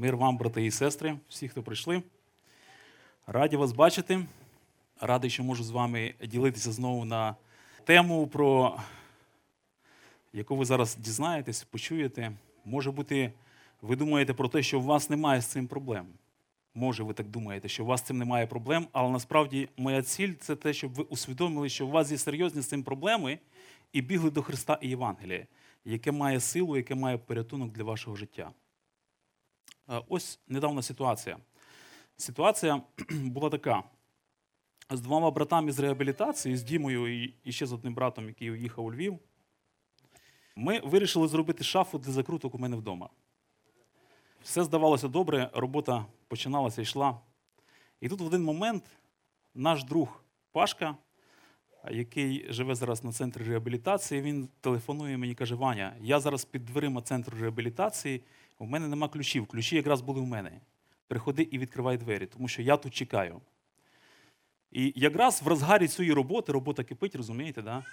Мир вам, брати і сестри, всі, хто прийшли. Раді вас бачити. Радий, що можу з вами ділитися знову на тему, про яку ви зараз дізнаєтесь, почуєте. Може бути, ви думаєте про те, що у вас немає з цим проблем. Може, ви так думаєте, що у вас з цим немає проблем, але насправді моя ціль це те, щоб ви усвідомили, що у вас є серйозні з цим проблеми і бігли до Христа і Євангелія, яке має силу, яке має порятунок для вашого життя. Е, ось недавна ситуація. Ситуація була така: з двома братами з реабілітації, з Дімою і ще з одним братом, який уїхав у Львів, ми вирішили зробити шафу для закруток у мене вдома. Все здавалося добре, робота починалася йшла. І тут в один момент наш друг Пашка, який живе зараз на центрі реабілітації, він телефонує мені каже: Ваня, я зараз під дверима центру реабілітації, у мене нема ключів. Ключі якраз були у мене. Приходи і відкривай двері, тому що я тут чекаю. І якраз в розгарі цієї роботи, робота кипить, розумієте, да?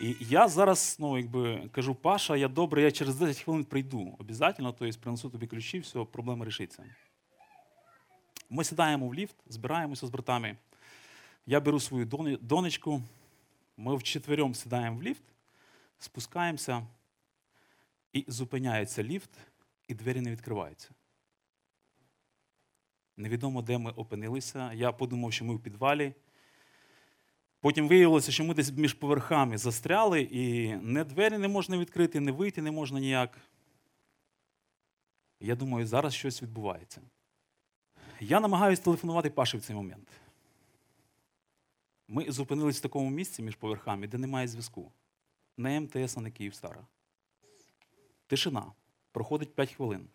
І я зараз ну, якби, кажу, Паша, я добре, я через 10 хвилин прийду. Обязательно, тобто принесу тобі ключі, все, проблема рішиться. Ми сідаємо в ліфт, збираємося з братами. Я беру свою донечку, ми вчетвером сідаємо в ліфт, спускаємося, і зупиняється ліфт, і двері не відкриваються. Невідомо, де ми опинилися. Я подумав, що ми в підвалі. Потім виявилося, що ми десь між поверхами застряли, і не двері не можна відкрити, не вийти не можна ніяк. Я думаю, зараз щось відбувається. Я намагаюся телефонувати Паші в цей момент. Ми зупинились в такому місці між поверхами, де немає зв'язку. Не МТС, а не Київстара. Тишина. Проходить 5 хвилин.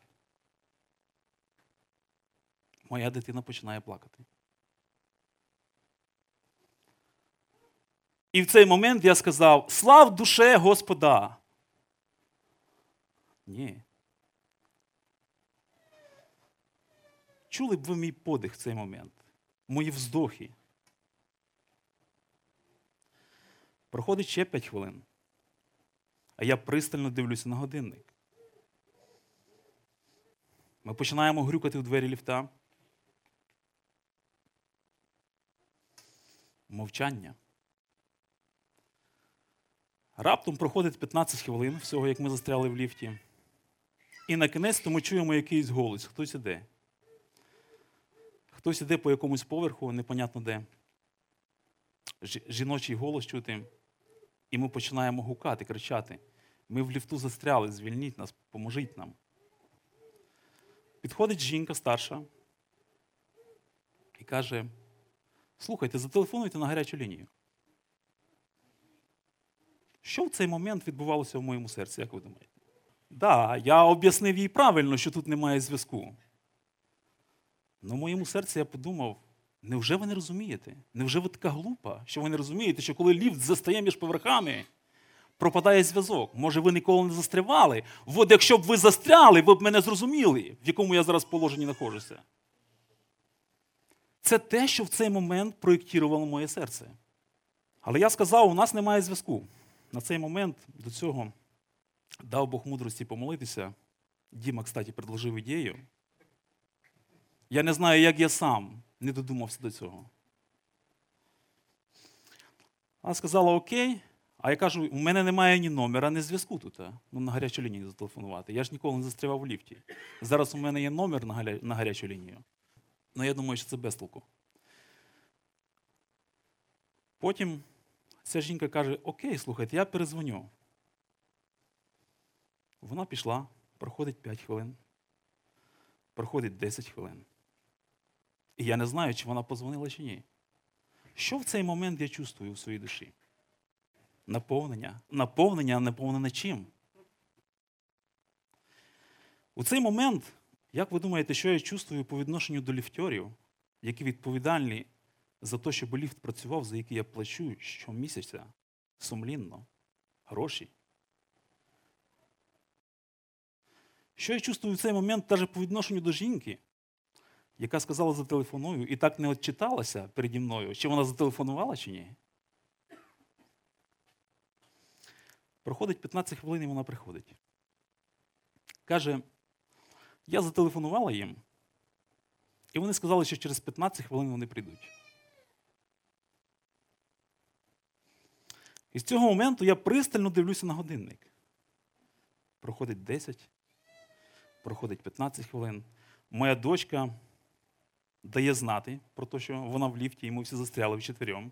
Моя дитина починає плакати. І в цей момент я сказав: Слав душе Господа! Ні. Чули б ви мій подих в цей момент, мої вздохи. Проходить ще 5 хвилин. А я пристально дивлюся на годинник. Ми починаємо грюкати в двері ліфта. Мовчання. Раптом проходить 15 хвилин всього, як ми застряли в ліфті. І на кінець ми чуємо якийсь голос. Хтось іде. Хтось іде по якомусь поверху, непонятно де. Жіночий голос чути. І ми починаємо гукати, кричати. Ми в ліфту застряли, звільніть нас, поможіть нам. Підходить жінка старша і каже: слухайте, зателефонуйте на гарячу лінію. Що в цей момент відбувалося в моєму серці, як ви думаєте? Так, да, я об'яснив їй правильно, що тут немає зв'язку. Але в моєму серці я подумав: невже ви не розумієте? Невже ви така глупа, що ви не розумієте, що коли ліфт застає між поверхами, пропадає зв'язок? Може, ви ніколи не застрявали? От якщо б ви застряли, ви б мене зрозуміли, в якому я зараз положенні знаходжуся. Це те, що в цей момент проєктувало моє серце. Але я сказав, у нас немає зв'язку. На цей момент до цього дав Бог мудрості помолитися. Діма, кстати, предложив ідею. Я не знаю, як я сам не додумався до цього. Вона сказала окей. А я кажу, у мене немає ні номера, ні зв'язку тут. Ну, на гарячу лінію зателефонувати. Я ж ніколи не застрявав в ліфті. Зараз у мене є номер на гарячу лінію. Ну, я думаю, що це без толку. Потім ця жінка каже: Окей, слухайте, я перезвоню. Вона пішла, проходить 5 хвилин, проходить 10 хвилин. І я не знаю, чи вона позвонила, чи ні. Що в цей момент я чувствую в своїй душі? Наповнення. Наповнення, наповнене чим? У цей момент, як ви думаєте, що я чувствую по відношенню до ліфтьорів, які відповідальні за те, щоб ліфт працював, за який я плачу щомісяця сумлінно, гроші? Що я чувствую в цей момент навіть по відношенню до жінки, яка сказала зателефоную і так не отчиталася переді мною, чи вона зателефонувала, чи ні? Проходить 15 хвилин і вона приходить. Каже, Я зателефонувала їм, і вони сказали, що через 15 хвилин вони прийдуть. І з цього моменту я пристально дивлюся на годинник. Проходить 10, проходить 15 хвилин. Моя дочка дає знати про те, що вона в ліфті, і ми всі застряли вчетвером.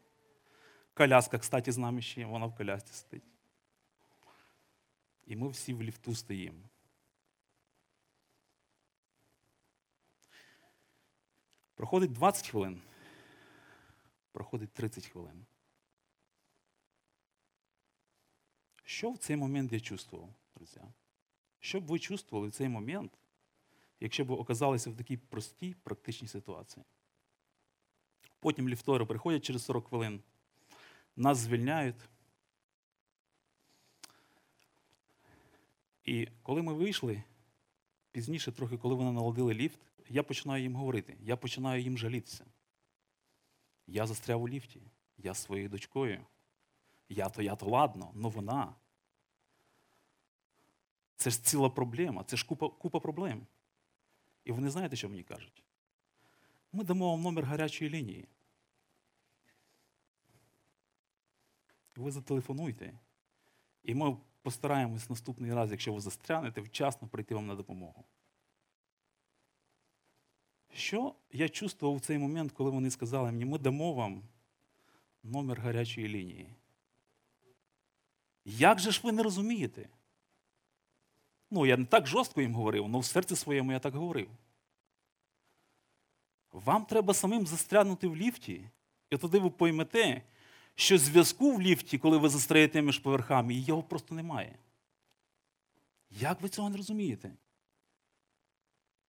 Коляска, кстати, з нами ще, вона в колясці сидить. І ми всі в ліфту стоїмо. Проходить 20 хвилин, проходить 30 хвилин. Що в цей момент я чувствував, друзі? Що б ви чувствували в цей момент, якщо б ви оказалися в такій простій практичній ситуації? Потім ліфтори приходять через 40 хвилин, нас звільняють. І коли ми вийшли, пізніше, трохи, коли вони наладили ліфт, я починаю їм говорити, я починаю їм жалітися. Я застряв у ліфті, я з своєю дочкою. Я то, я то ладно, но вона. Це ж ціла проблема, це ж купа, купа проблем. І вони знаєте, що мені кажуть? Ми дамо вам номер гарячої лінії. Ви зателефонуйте. І ми постараємось наступний раз, якщо ви застрянете, вчасно прийти вам на допомогу. Що я чувствував в цей момент, коли вони сказали мені, ми дамо вам номер гарячої лінії? Як же ж ви не розумієте? Ну, я не так жорстко їм говорив, але в серці своєму я так говорив. Вам треба самим застрянути в ліфті, і тоді ви поймете, що зв'язку в ліфті, коли ви застряєте між поверхами, його просто немає. Як ви цього не розумієте?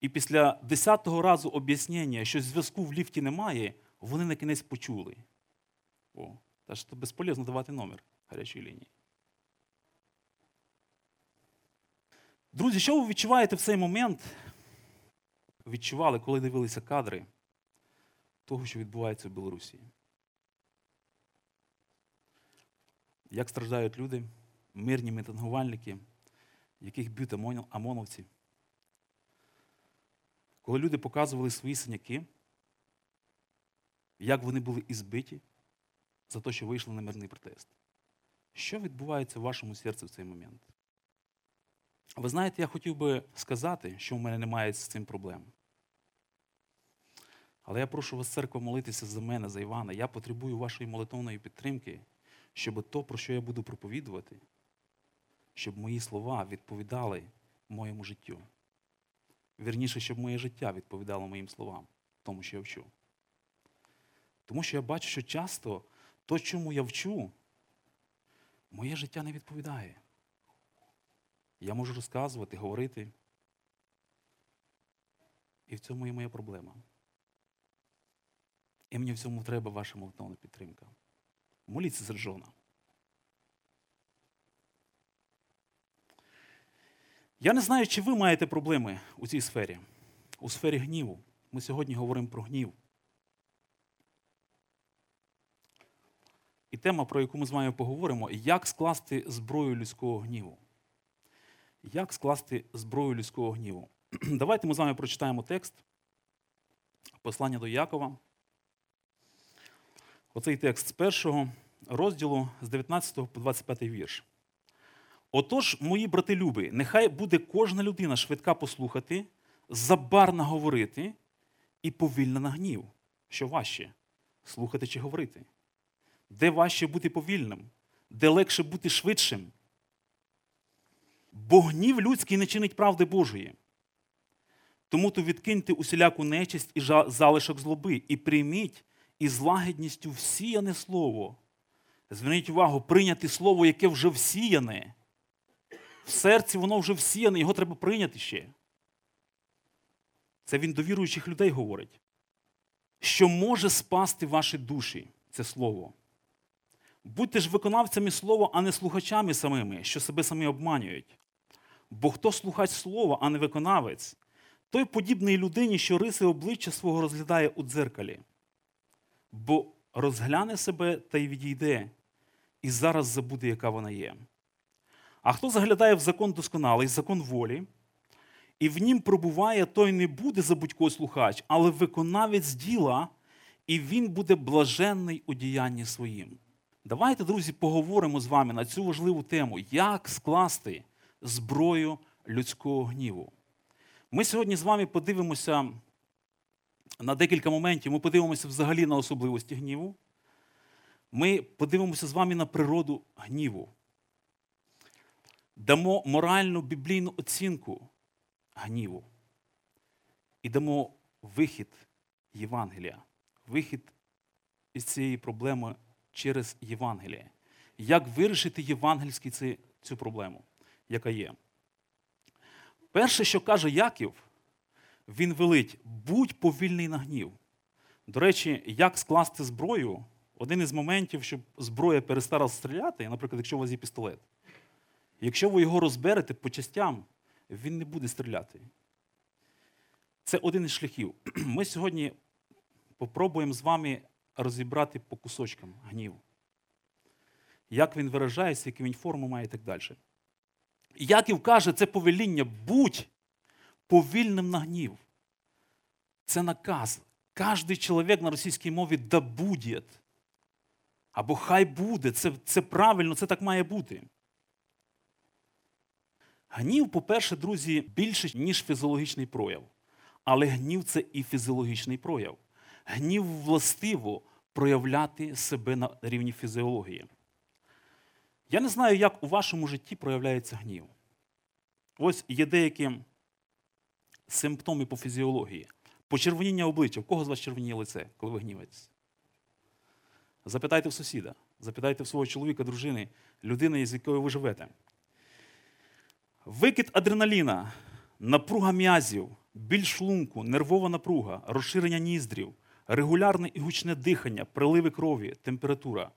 І після десятого разу об'яснення, що зв'язку в ліфті немає, вони на кінець почули. О, та ж то безполезно давати номер гарячої лінії. Друзі, що ви відчуваєте в цей момент? Відчували, коли дивилися кадри того, що відбувається в Білорусі? Як страждають люди, мирні мітингувальники, яких б'ють ОМОНовці? Коли люди показували свої синяки, як вони були ізбиті за те, що вийшли на мирний протест. Що відбувається в вашому серці в цей момент? Ви знаєте, я хотів би сказати, що в мене немає з цим проблем. Але я прошу вас, церква, молитися за мене, за Івана. Я потребую вашої молитовної підтримки, щоб то, про що я буду проповідувати, щоб мої слова відповідали моєму життю. Вірніше, щоб моє життя відповідало моїм словам, тому що я вчу. Тому що я бачу, що часто то, чому я вчу, моє життя не відповідає. Я можу розказувати, говорити. І в цьому є моя проблема. І мені в цьому треба ваша молитовна підтримка. Моліться за Джона. Я не знаю, чи ви маєте проблеми у цій сфері, у сфері гніву. Ми сьогодні говоримо про гнів. І тема, про яку ми з вами поговоримо, як скласти зброю людського гніву. Як скласти зброю людського гніву? Давайте ми з вами прочитаємо текст. Послання до Якова. Оцей текст з першого розділу з 19 по 25 вірш. Отож, мої брати люби, нехай буде кожна людина швидка послухати, забарна говорити і повільна на гнів. Що важче слухати чи говорити? Де важче бути повільним, де легше бути швидшим? Бо гнів людський не чинить правди Божої. Тому то відкиньте усіляку нечисть і залишок злоби, і прийміть із лагідністю всіяне слово. Зверніть увагу, прийняти слово, яке вже всіяне. В серці воно вже всіяне, його треба прийняти ще. Це він до віруючих людей говорить. Що може спасти ваші душі, це слово. Будьте ж виконавцями слова, а не слухачами самими, що себе самі обманюють. Бо хто слухач слова, а не виконавець, той подібний людині, що риси обличчя свого розглядає у дзеркалі. Бо розгляне себе та й відійде, і зараз забуде, яка вона є. А хто заглядає в закон досконалий, закон волі, і в нім пробуває, той не буде забудько слухач, але виконавець діла, і він буде блаженний у діянні своїм. Давайте, друзі, поговоримо з вами на цю важливу тему, як скласти зброю людського гніву. Ми сьогодні з вами подивимося на декілька моментів. Ми подивимося взагалі на особливості гніву. Ми подивимося з вами на природу гніву. Дамо моральну біблійну оцінку гніву. І дамо вихід Євангелія, вихід із цієї проблеми через Євангеліє. Як вирішити євангельську цю проблему, яка є? Перше, що каже Яків, він велить, будь повільний на гнів. До речі, як скласти зброю, один із моментів, щоб зброя перестала стріляти, наприклад, якщо у вас є пістолет, якщо ви його розберете по частям, він не буде стріляти. Це один із шляхів. Ми сьогодні попробуємо з вами розібрати по кусочкам гнів. Як він виражається, яку він форму має і так далі. Яків каже, це повеління будь повільним на гнів. Це наказ. Кожний чоловік на російській мові да буде. Або хай буде. Це, це правильно, це так має бути. Гнів, по-перше, друзі, більше, ніж фізіологічний прояв. Але гнів це і фізіологічний прояв. Гнів властиво проявляти себе на рівні фізіології. Я не знаю, як у вашому житті проявляється гнів. Ось є деякі симптоми по фізіології. Почервоніння обличчя. У кого з вас червоніє лице, коли ви гніваєтесь? Запитайте в сусіда, запитайте в свого чоловіка, дружини, людини, з якою ви живете. Викид адреналіна, напруга м'язів, біль шлунку, нервова напруга, розширення ніздрів, регулярне і гучне дихання, приливи крові, температура.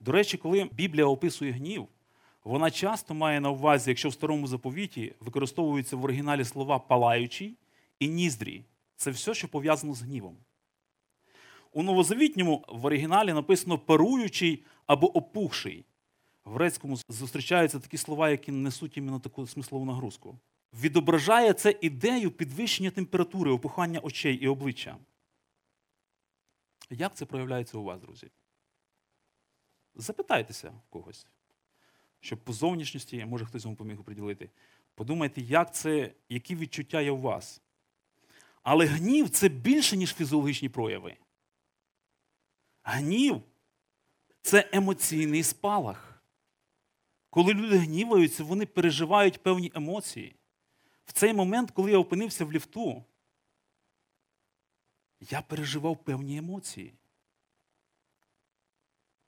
До речі, коли Біблія описує гнів, вона часто має на увазі, якщо в старому заповіті використовуються в оригіналі слова палаючий і ніздрі. Це все, що пов'язано з гнівом. У новозавітньому в оригіналі написано паруючий або опухший. В грецькому зустрічаються такі слова, які несуть іменно таку смислову нагрузку. Відображає це ідею підвищення температури, опухання очей і обличчя. Як це проявляється у вас, друзі? Запитайтеся в когось, щоб по зовнішності, може хтось вам поміг приділити. Подумайте, як це, які відчуття є у вас. Але гнів це більше, ніж фізіологічні прояви. Гнів це емоційний спалах. Коли люди гніваються, вони переживають певні емоції. В цей момент, коли я опинився в ліфту, я переживав певні емоції.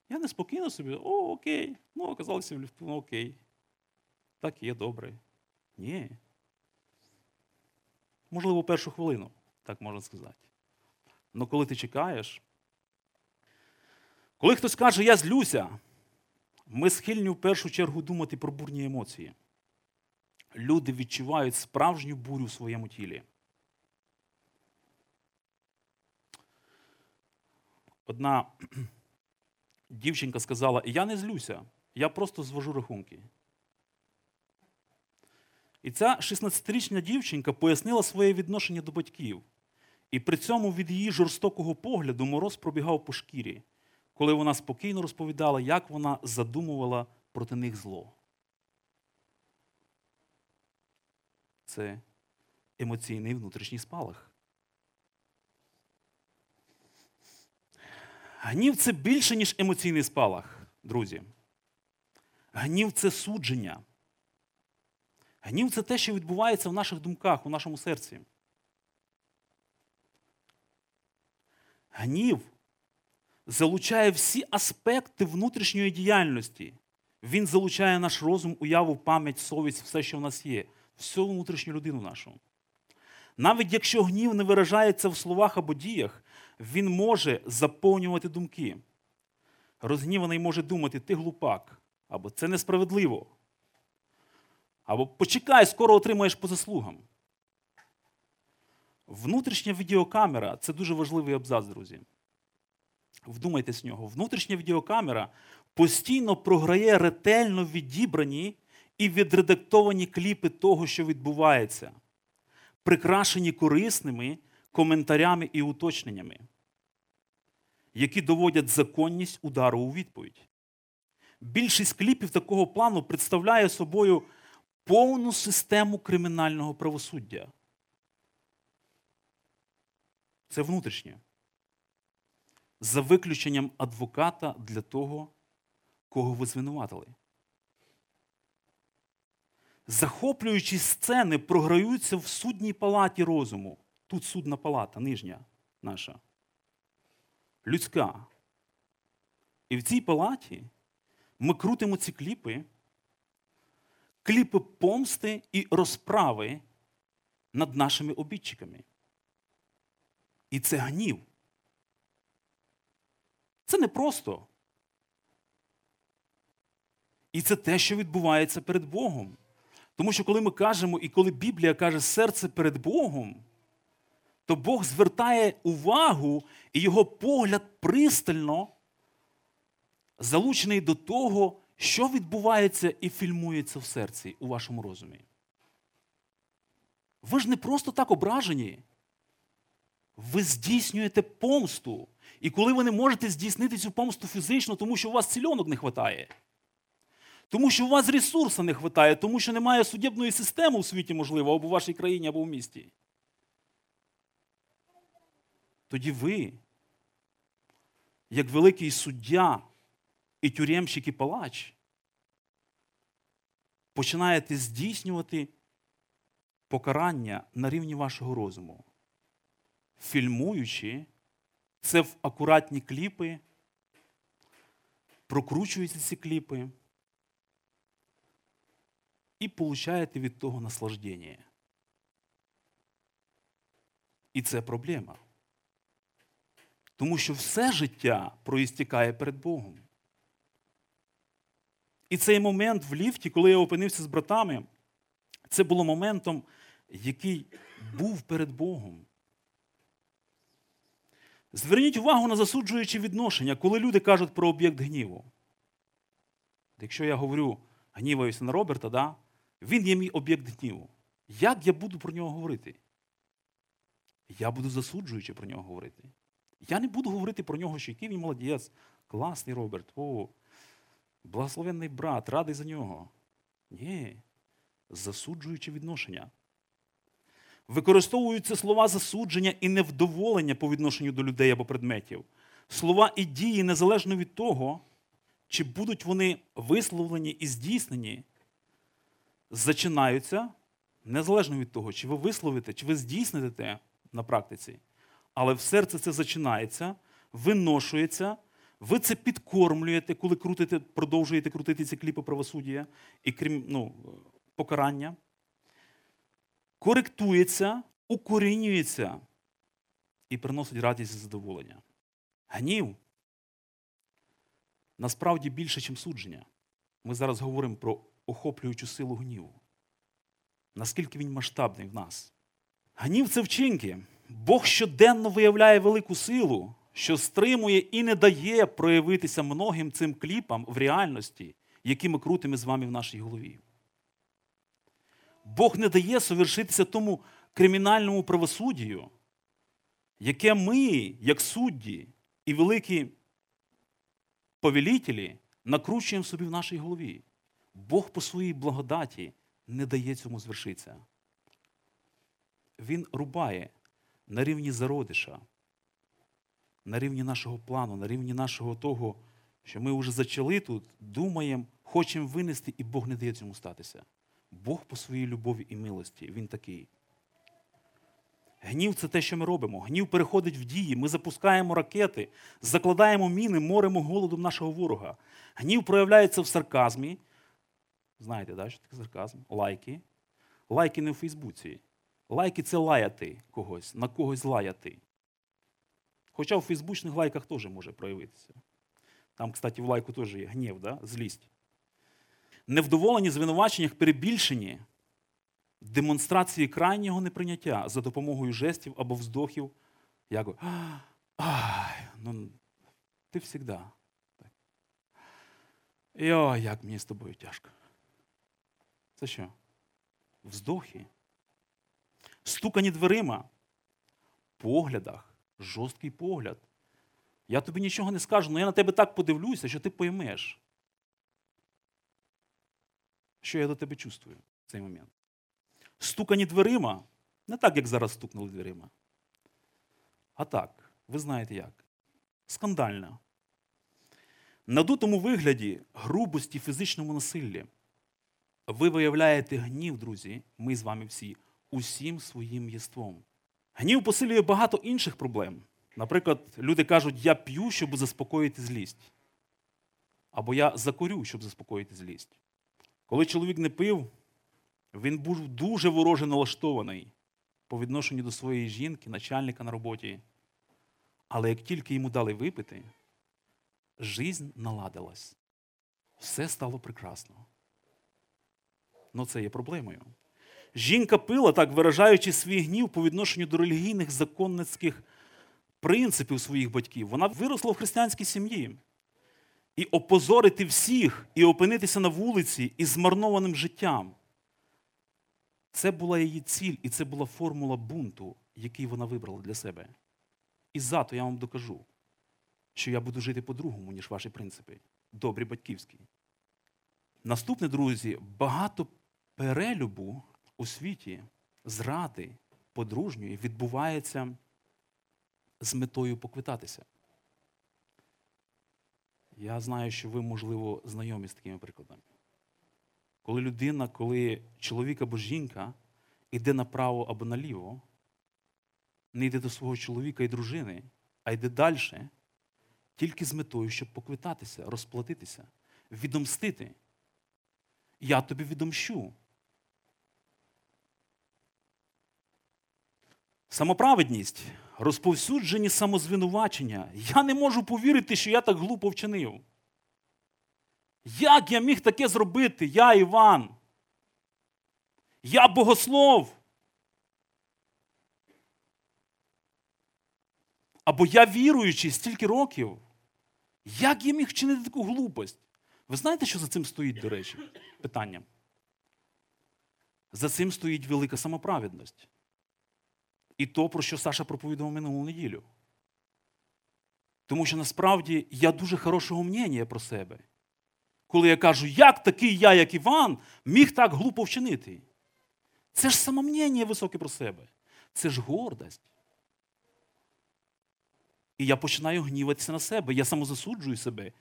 Я неспокійно собі, о, окей, ну, оказалося в ліфту, ну окей. Так є добре. Ні. Можливо, першу хвилину, так можна сказати. Але коли ти чекаєш, коли хтось каже, я злюся, ми схильні в першу чергу думати про бурні емоції. Люди відчувають справжню бурю в своєму тілі. Одна дівчинка сказала: Я не злюся, я просто звожу рахунки. І ця 16-річна дівчинка пояснила своє відношення до батьків. І при цьому від її жорстокого погляду мороз пробігав по шкірі, коли вона спокійно розповідала, як вона задумувала проти них зло. Це емоційний внутрішній спалах. Гнів це більше, ніж емоційний спалах, друзі. Гнів це судження. Гнів це те, що відбувається в наших думках, у нашому серці. Гнів залучає всі аспекти внутрішньої діяльності. Він залучає наш розум, уяву, пам'ять, совість, все, що в нас є, всю внутрішню людину нашу. Навіть якщо гнів не виражається в словах або діях, він може заповнювати думки. Розгніваний може думати, ти глупак, або це несправедливо. Або почекай, скоро отримаєш по заслугам. Внутрішня відеокамера це дуже важливий абзац, друзі. Вдумайтесь в нього. Внутрішня відеокамера постійно програє ретельно відібрані і відредактовані кліпи того, що відбувається. прикрашені корисними коментарями і уточненнями, які доводять законність удару у відповідь. Більшість кліпів такого плану представляє собою повну систему кримінального правосуддя. Це внутрішнє. За виключенням адвоката для того, кого ви звинуватили. Захоплюючі сцени програються в судній палаті розуму. Тут судна палата, нижня наша. Людська. І в цій палаті ми крутимо ці кліпи, кліпи помсти і розправи над нашими обідчиками. І це гнів. Це не просто. І це те, що відбувається перед Богом. Тому що коли ми кажемо, і коли Біблія каже серце перед Богом, то Бог звертає увагу і його погляд пристально залучений до того, що відбувається і фільмується в серці у вашому розумі. Ви ж не просто так ображені. Ви здійснюєте помсту. І коли ви не можете здійснити цю помсту фізично, тому що у вас цільонок не вистачає, тому що у вас ресурсу не вистачає, тому що немає судебної системи у світі, можливо, або в вашій країні, або в місті. Тоді ви, як великий суддя і тюремщик і палач, починаєте здійснювати покарання на рівні вашого розуму, фільмуючи це в акуратні кліпи, прокручуєте ці кліпи і получаєте від того наслаждення. І це проблема. Тому що все життя проістікає перед Богом. І цей момент в ліфті, коли я опинився з братами, це було моментом, який був перед Богом. Зверніть увагу на засуджуючі відношення, коли люди кажуть про об'єкт гніву. Якщо я говорю, гніваюся на Роберта, да, він є мій об'єкт гніву. Як я буду про нього говорити? Я буду засуджуючи про нього говорити. Я не буду говорити про нього, що який він молодець, класний Роберт, о, благословенний брат, радий за нього. Ні, засуджуючи відношення. Використовуються слова засудження і невдоволення по відношенню до людей або предметів. Слова і дії незалежно від того, чи будуть вони висловлені і здійснені, зачинаються незалежно від того, чи ви висловите, чи ви здійсните те на практиці. Але в серце це зачинається, виношується, ви це підкормлюєте, коли крутите, продовжуєте крутити ці кліпи правосуддя і крім ну, покарання. Коректується, укорінюється і приносить радість і задоволення. Гнів насправді більше, ніж судження. Ми зараз говоримо про охоплюючу силу гніву. Наскільки він масштабний в нас? Гнів це вчинки. Бог щоденно виявляє велику силу, що стримує і не дає проявитися многим цим кліпам в реальності, які ми крутимо з вами в нашій голові. Бог не дає совершитися тому кримінальному правосуддю, яке ми, як судді і великі повелітелі, накручуємо собі в нашій голові. Бог по своїй благодаті не дає цьому звершитися. Він рубає на рівні зародиша, на рівні нашого плану, на рівні нашого того, що ми вже зачали тут, думаємо, хочемо винести, і Бог не дає цьому статися. Бог по своїй любові і милості, Він такий. Гнів це те, що ми робимо. Гнів переходить в дії. Ми запускаємо ракети, закладаємо міни, моримо голодом нашого ворога. Гнів проявляється в сарказмі. Знаєте, да, що таке сарказм? Лайки. Лайки не в Фейсбуці. Лайки це лаяти когось, на когось лаяти. Хоча в фейсбучних лайках теж може проявитися. Там, кстати, в лайку теж є гнів, да? злість. Невдоволені звинуваченнях перебільшені демонстрації крайнього неприйняття за допомогою жестів або вздохів. Як ай, ну, ти завжди. Йо, як мені з тобою тяжко. Це що? Вздохи? Стукані дверима, поглядах, жорсткий погляд. Я тобі нічого не скажу, але я на тебе так подивлюся, що ти поймеш, що я до тебе чувствую в цей момент. Стукані дверима, не так, як зараз стукнули дверима. А так, ви знаєте як? Скандально. Надутому вигляді грубості фізичному насиллі. Ви виявляєте гнів, друзі, ми з вами всі, усім своїм єством. Гнів посилює багато інших проблем. Наприклад, люди кажуть, я п'ю, щоб заспокоїти злість. Або я закурю, щоб заспокоїти злість. Коли чоловік не пив, він був дуже вороже налаштований по відношенню до своєї жінки, начальника на роботі. Але як тільки йому дали випити, жизнь наладилась. Все стало прекрасно. Ну це є проблемою. Жінка пила, так виражаючи свій гнів по відношенню до релігійних законницьких принципів своїх батьків. Вона виросла в християнській сім'ї. І опозорити всіх, і опинитися на вулиці із змарнованим життям. Це була її ціль, і це була формула бунту, який вона вибрала для себе. І зато я вам докажу, що я буду жити по-другому, ніж ваші принципи. Добрі батьківські. Наступне, друзі, багато перелюбу у світі, зради подружньої відбувається з метою поквитатися. Я знаю, що ви, можливо, знайомі з такими прикладами. Коли людина, коли чоловік або жінка йде направо або наліво, не йде до свого чоловіка і дружини, а йде далі, тільки з метою, щоб поквитатися, розплатитися, відомстити. Я тобі відомщу. Самоправедність, розповсюджені самозвинувачення. Я не можу повірити, що я так глупо вчинив. Як я міг таке зробити? Я Іван? Я богослов. Або я віруючий стільки років. Як я міг вчинити таку глупость? Ви знаєте, що за цим стоїть, до речі, питання? За цим стоїть велика самоправедність. І то, про що Саша проповідував минулу неділю. Тому що насправді я дуже хорошого мнення про себе. Коли я кажу, як такий я, як Іван, міг так глупо вчинити. Це ж самомнення високе про себе. Це ж гордость. І я починаю гніватися на себе. Я самозасуджую себе.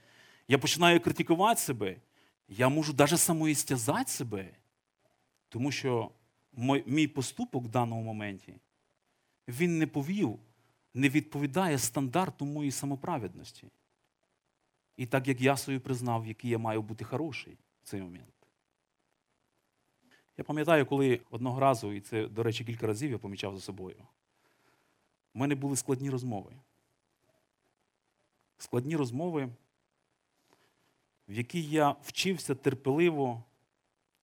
Я починаю критикувати себе. Я можу навіть самоістязати себе. Тому що мій поступок в даному моменті він не повів, не відповідає стандарту моєї самоправедності. І так як я собі признав, який я маю бути хороший в цей момент. Я пам'ятаю, коли одного разу, і це, до речі, кілька разів я помічав за собою, у мене були складні розмови. Складні розмови, в які я вчився терпеливо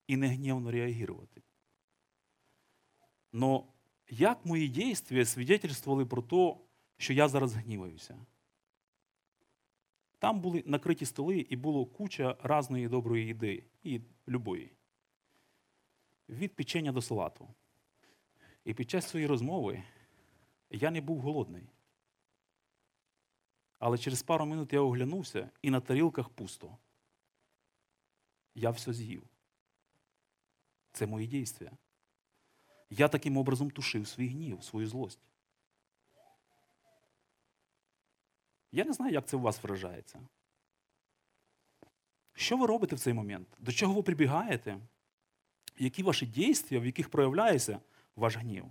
і негнівно реагувати. Но як мої дійства свідетельствували про те, що я зараз гніваюся? Там були накриті столи і було куча різної доброї їди і любої. Від печення до салату. І під час цієї розмови я не був голодний. Але через пару минут я оглянувся і на тарілках пусто. Я все з'їв. Це мої дійства. Я таким образом тушив свій гнів, свою злость. Я не знаю, як це у вас виражається. Що ви робите в цей момент? До чого ви прибігаєте? Які ваші дійства, в яких проявляється ваш гнів?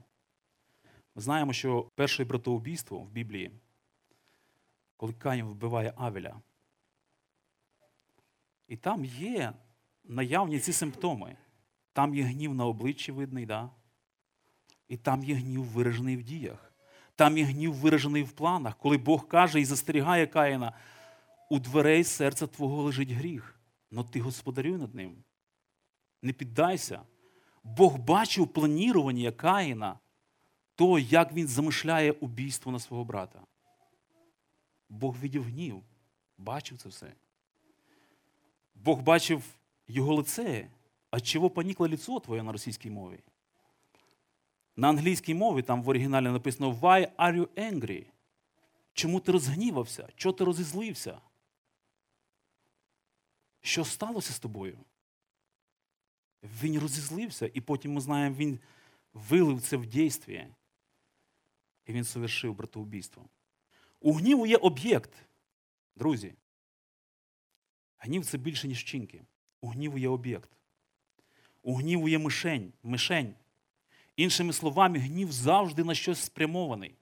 Ми знаємо, що перше братоубійство в Біблії, коли Каїн вбиває Авеля, і там є наявні ці симптоми. Там є гнів на обличчі видний, да? І там є гнів виражений в діях. Там є гнів виражений в планах, коли Бог каже і застерігає Каїна, у дверей серця твого лежить гріх, но ти господарюй над ним. Не піддайся. Бог бачив планірування Каїна, то, як він замишляє убійство на свого брата. Бог видів гнів, бачив це все. Бог бачив його лице, а чого понікло лицо твоє на російській мові. На англійській мові там в оригіналі написано Why are you angry? Чому ти розгнівався? Чого ти розізлився? Що сталося з тобою? Він розізлився, і потім ми знаємо, він вилив це в дійстві. І він совершив братоубійство. У гніву є об'єкт, друзі. Гнів це більше, ніж вчинки. У гніву є об'єкт. У гніву є мишень, мишень. Іншими словами, гнів завжди на щось спрямований.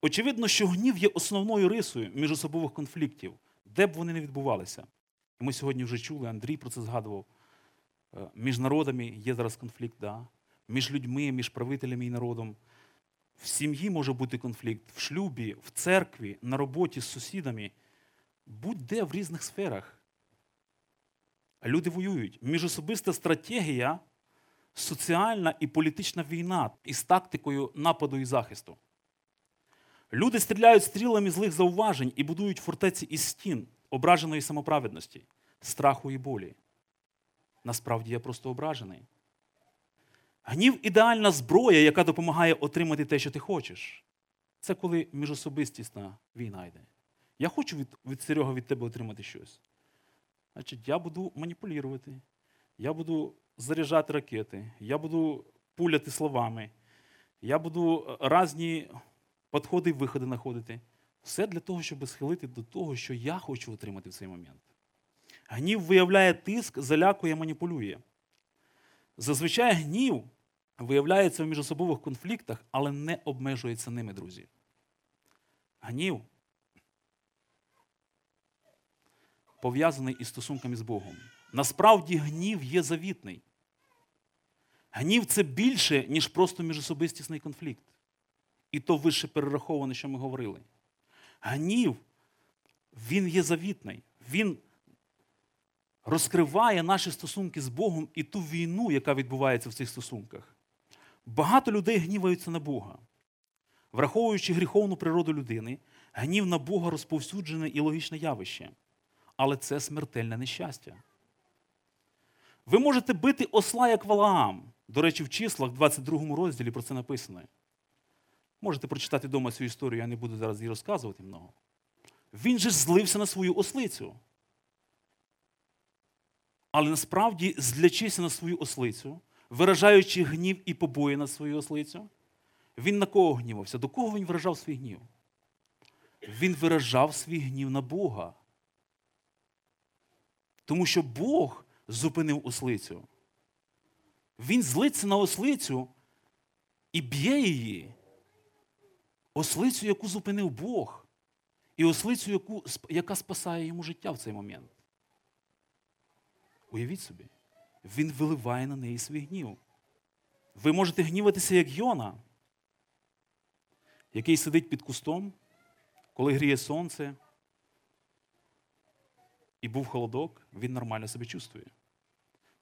Очевидно, що гнів є основною рисою міжособових конфліктів, де б вони не відбувалися. І ми сьогодні вже чули, Андрій про це згадував. Е, Між народами є зараз конфлікт, да? між людьми, між правителями і народом. В сім'ї може бути конфлікт, в шлюбі, в церкві, на роботі з сусідами, будь-де в різних сферах. Люди воюють. Міжособиста стратегія, соціальна і політична війна із тактикою нападу і захисту. Люди стріляють стрілами злих зауважень і будують фортеці із стін ображеної самоправедності, страху і болі. Насправді я просто ображений. Гнів ідеальна зброя, яка допомагає отримати те, що ти хочеш. Це коли міжособистісна війна йде. Я хочу від, від Серега від тебе отримати щось. Значить, я буду маніпулювати, я буду заряджати ракети, я буду пуляти словами, я буду різні підходи і виходи знаходити. Все для того, щоб схилити до того, що я хочу отримати в цей момент. Гнів виявляє тиск, залякує, маніпулює. Зазвичай гнів виявляється в міжособових конфліктах, але не обмежується ними, друзі. Гнів пов'язаний із стосунками з Богом. Насправді гнів є завітний. Гнів це більше, ніж просто міжособистісний конфлікт. І то вище перераховане, що ми говорили. Гнів, він є завітний. Він розкриває наші стосунки з Богом і ту війну, яка відбувається в цих стосунках. Багато людей гніваються на Бога. Враховуючи гріховну природу людини, гнів на Бога розповсюджене і логічне явище. Але це смертельне нещастя. Ви можете бити осла як Валаам. До речі, в числах, в 22 розділі про це написано. Можете прочитати вдома цю історію, я не буду зараз її розказувати много. Він же злився на свою ослицю. Але насправді, злячися на свою ослицю, виражаючи гнів і побої на свою ослицю, він на кого гнівався? До кого він виражав свій гнів? Він виражав свій гнів на Бога. Тому що Бог зупинив ослицю. Він злиться на ослицю і б'є її. Ослицю, яку зупинив Бог, і ослицю, яку, яка спасає йому життя в цей момент. Уявіть собі, він виливає на неї свій гнів. Ви можете гніватися, як Йона, який сидить під кустом, коли гріє сонце, і був холодок, він нормально себе чувствує.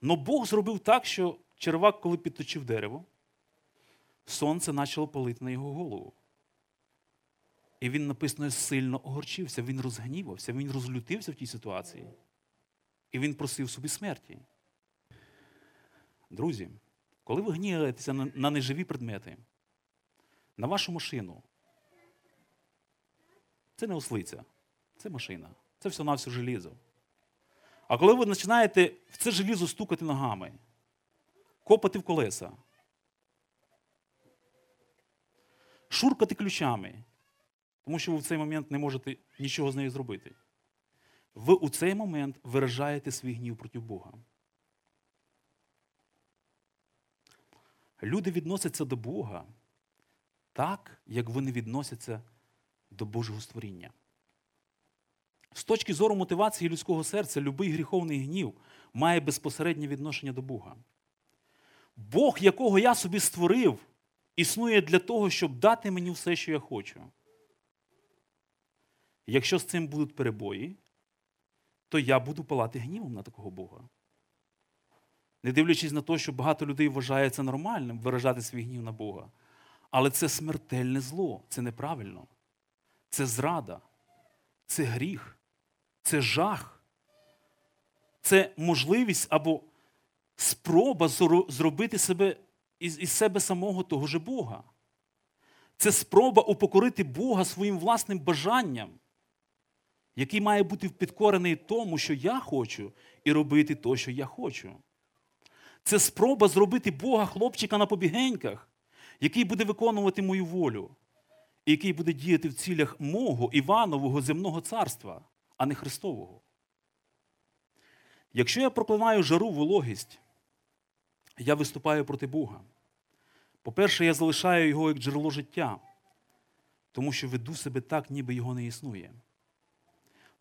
Но Бог зробив так, що червак, коли підточив дерево, сонце почало палити на його голову. І він написано сильно огорчився, він розгнівався, він розлютився в тій ситуації. І він просив собі смерті. Друзі, коли ви гніваєтеся на неживі предмети, на вашу машину, це не ослиця, це машина. Це все на все желізо. А коли ви починаєте в це желізо стукати ногами, копати в колеса, шуркати ключами, тому що ви в цей момент не можете нічого з нею зробити, ви у цей момент виражаєте свій гнів проти Бога. Люди відносяться до Бога так, як вони відносяться до Божого створіння. З точки зору мотивації людського серця, любий гріховний гнів має безпосереднє відношення до Бога. Бог, якого я собі створив, існує для того, щоб дати мені все, що я хочу. Якщо з цим будуть перебої, то я буду палати гнівом на такого Бога. Не дивлячись на те, що багато людей вважає це нормальним виражати свій гнів на Бога. Але це смертельне зло, це неправильно. Це зрада, це гріх, це жах, це можливість або спроба зробити себе із, себе самого того же Бога. Це спроба упокорити Бога своїм власним бажанням, який має бути підкорений тому, що я хочу, і робити то, що я хочу. Це спроба зробити Бога хлопчика на побігеньках, який буде виконувати мою волю, і який буде діяти в цілях мого Іванового земного царства, а не Христового. Якщо я проклинаю жару вологість, я виступаю проти Бога. По-перше, я залишаю його як джерело життя, тому що веду себе так, ніби його не існує.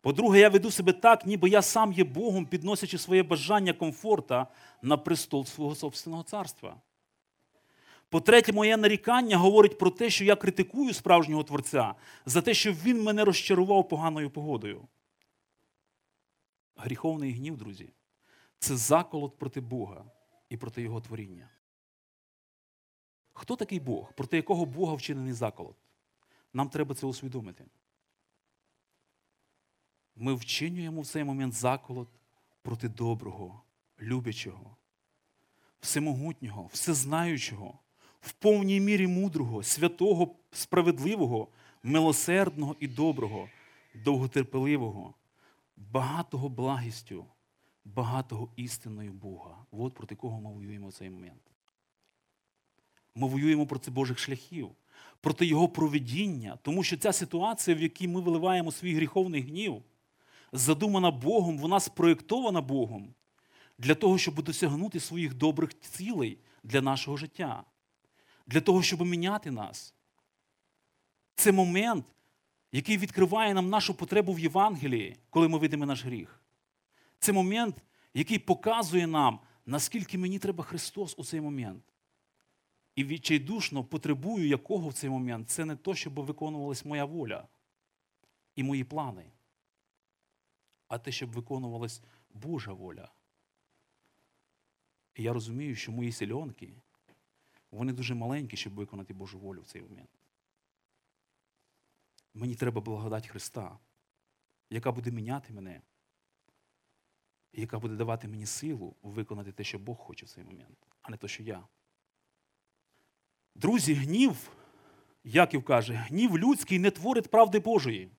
По-друге, я веду себе так, ніби я сам є Богом, підносячи своє бажання комфорта на престол свого собственного царства. По-третє, моє нарікання говорить про те, що я критикую справжнього Творця за те, що він мене розчарував поганою погодою. Гріховний гнів, друзі, це заколот проти Бога і проти Його творіння. Хто такий Бог, проти якого Бога вчинений заколот? Нам треба це усвідомити. Ми вчинюємо в цей момент заколот проти доброго, любячого, всемогутнього, всезнаючого, в повній мірі мудрого, святого, справедливого, милосердного і доброго, довготерпеливого, багатого благістю, багатого істинною Бога. От проти кого ми воюємо в цей момент. Ми воюємо проти Божих шляхів, проти Його проведіння, тому що ця ситуація, в якій ми виливаємо свій гріховний гнів, задумана Богом, вона спроєктована Богом для того, щоб досягнути своїх добрих цілей для нашого життя, для того, щоб міняти нас. Це момент, який відкриває нам нашу потребу в Євангелії, коли ми видимо наш гріх. Це момент, який показує нам, наскільки мені треба Христос у цей момент. І відчайдушно потребую якого в цей момент, це не то, щоб виконувалась моя воля і мої плани, а те, щоб виконувалась Божа воля. І я розумію, що мої сільонки, вони дуже маленькі, щоб виконати Божу волю в цей момент. Мені треба благодать Христа, яка буде міняти мене, яка буде давати мені силу виконати те, що Бог хоче в цей момент, а не те, що я. Друзі, гнів, Яків каже, гнів людський не творить правди Божої.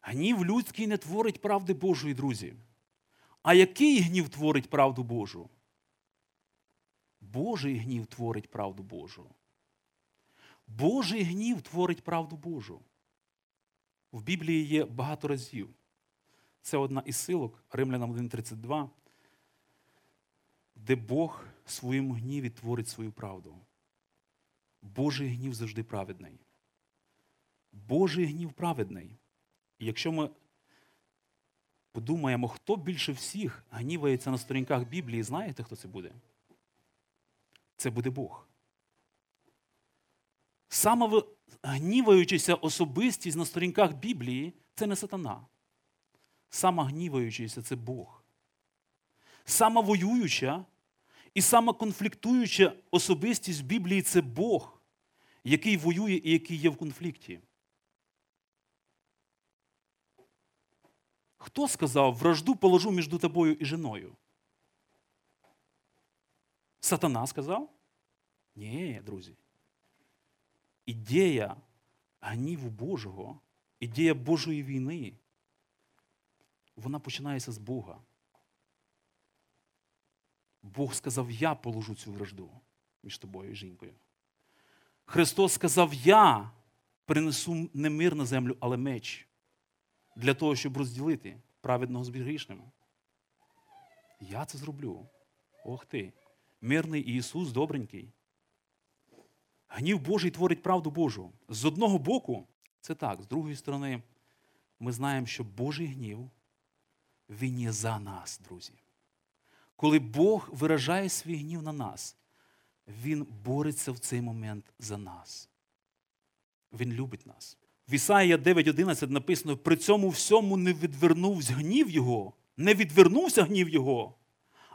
Гнів людський не творить правди Божої, друзі. А який гнів творить правду Божу? Божий гнів творить правду Божу. Божий гнів творить правду Божу. В Біблії є багато разів. Це одна із силок, Римлянам 1.32, де Бог в своєму гніві творить свою правду. Божий гнів завжди праведний. Божий гнів праведний. І якщо ми подумаємо, хто більше всіх гнівається на сторінках Біблії, знаєте, хто це буде? Це буде Бог. Саме гніваючися особистість на сторінках Біблії це не сатана. Сама гніваючися це Бог. Сама воююча і сама конфліктуюча особистість в Біблії це Бог, який воює і який є в конфлікті. Хто сказав, вражду положу між тобою і жіною? Сатана сказав? Ні, друзі. Ідея гніву Божого, ідея Божої війни, вона починається з Бога. Бог сказав, я положу цю вражду між тобою і жінкою. Христос сказав, я принесу не мир на землю, але меч для того, щоб розділити праведного з грішним. Я це зроблю. Ох ти. Мирний Ісус добренький. Гнів Божий творить правду Божу. З одного боку, це так, з другої сторони, ми знаємо, що Божий гнів, він є за нас, друзі. Коли Бог виражає свій гнів на нас, Він бореться в цей момент за нас. Він любить нас. В Ісаїя 9.11 написано: при цьому всьому не відвернувся гнів Його, не відвернувся гнів Його,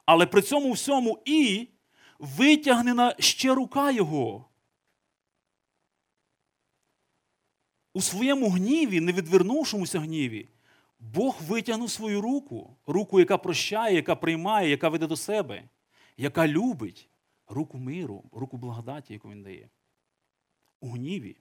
але при цьому всьому і витягнена ще рука Його. У своєму гніві, не відвернувшомуся гніві, Бог витягнув свою руку, руку, яка прощає, яка приймає, яка веде до себе, яка любить, руку миру, руку благодаті, яку він дає. У гніві.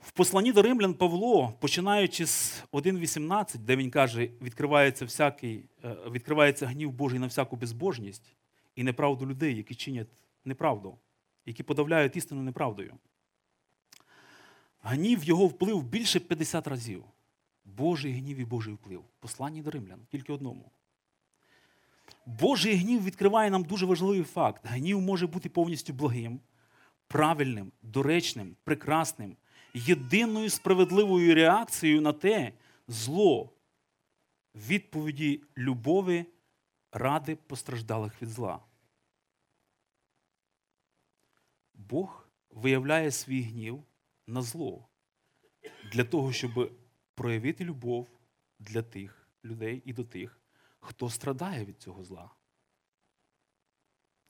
В посланні до римлян Павло, починаючи з 1.18, де він каже, відкривається всякий, е, відкривається гнів Божий на всяку безбожність і неправду людей, які чинять неправду, які подавляють істину неправдою. Гнів його вплив більше 50 разів. Божий гнів і Божий вплив. Посланні до римлян, тільки одному. Божий гнів відкриває нам дуже важливий факт. Гнів може бути повністю благим, правильним, доречним, прекрасним, єдиною справедливою реакцією на те зло, відповіді любові ради постраждалих від зла. Бог виявляє свій гнів на зло для того, щоб проявити любов для тих людей і до тих, хто страдає від цього зла.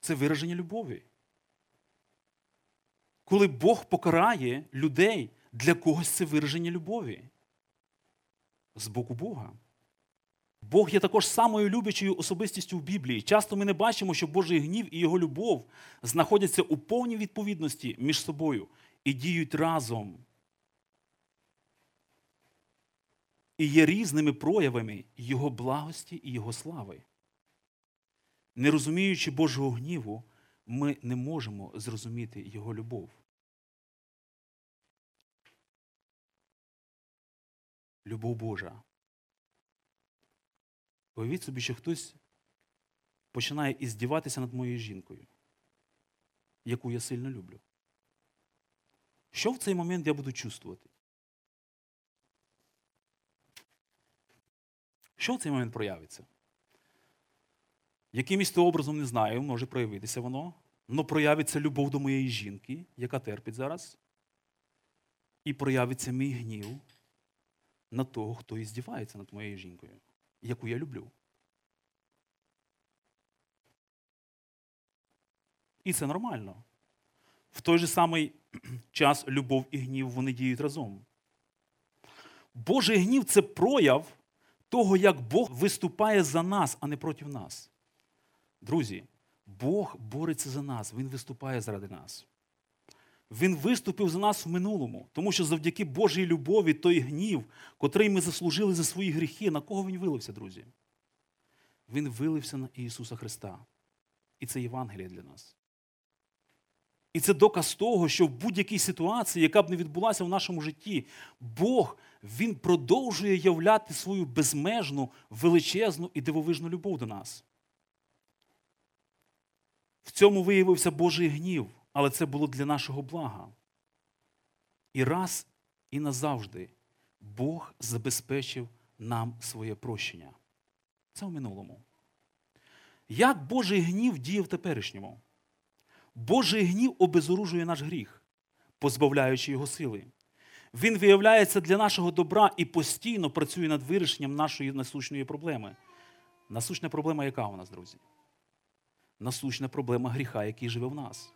Це вираження любові. Коли Бог покарає людей, для когось це вираження любові з боку Бога. Бог є також самою люблячою особистістю в Біблії. Часто ми не бачимо, що Божий гнів і його любов знаходяться у повній відповідності між собою і діють разом. І є різними проявами Його благості і Його слави. Не розуміючи Божого гніву, ми не можемо зрозуміти Його любов. Любов Божа. Уявіть собі, що хтось починає іздіватися над моєю жінкою, яку я сильно люблю. Що в цей момент я буду чувствувати? Що в цей момент проявиться? Якимось то образом не знаю, може проявитися воно, але проявиться любов до моєї жінки, яка терпить зараз, і проявиться мій гнів на того, хто іздівається над моєю жінкою, яку я люблю. І це нормально. В той же самий час любов і гнів вони діють разом. Божий гнів це прояв того, як Бог виступає за нас, а не проти нас. Друзі, Бог бореться за нас, Він виступає заради нас. Він виступив за нас в минулому, тому що завдяки Божій любові той гнів, котрий ми заслужили за свої гріхи, на кого він вилився, друзі? Він вилився на Ісуса Христа. І це Євангеліє для нас. І це доказ того, що в будь-якій ситуації, яка б не відбулася в нашому житті, Бог Він продовжує являти свою безмежну, величезну і дивовижну любов до нас. В цьому виявився Божий гнів, але це було для нашого блага. І раз і назавжди Бог забезпечив нам своє прощення. Це в минулому. Як Божий гнів діє в теперішньому? Божий гнів обезоружує наш гріх, позбавляючи його сили. Він виявляється для нашого добра і постійно працює над вирішенням нашої насущної проблеми. Насущна проблема, яка у нас, друзі? Насущна проблема гріха, який живе в нас.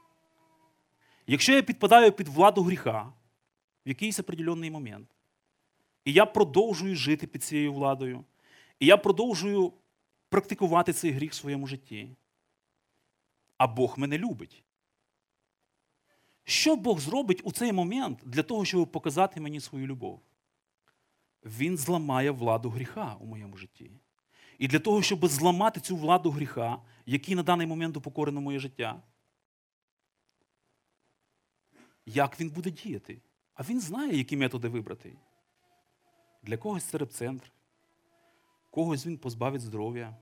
Якщо я підпадаю під владу гріха в якийсь определенний момент, і я продовжую жити під цією владою, і я продовжую практикувати цей гріх в своєму житті, а Бог мене любить. Що Бог зробить у цей момент для того, щоб показати мені свою любов? Він зламає владу гріха у моєму житті. І для того, щоб зламати цю владу гріха, який на даний момент упокорено моє життя, як він буде діяти? А він знає, які методи вибрати. Для когось це репцентр, когось він позбавить здоров'я.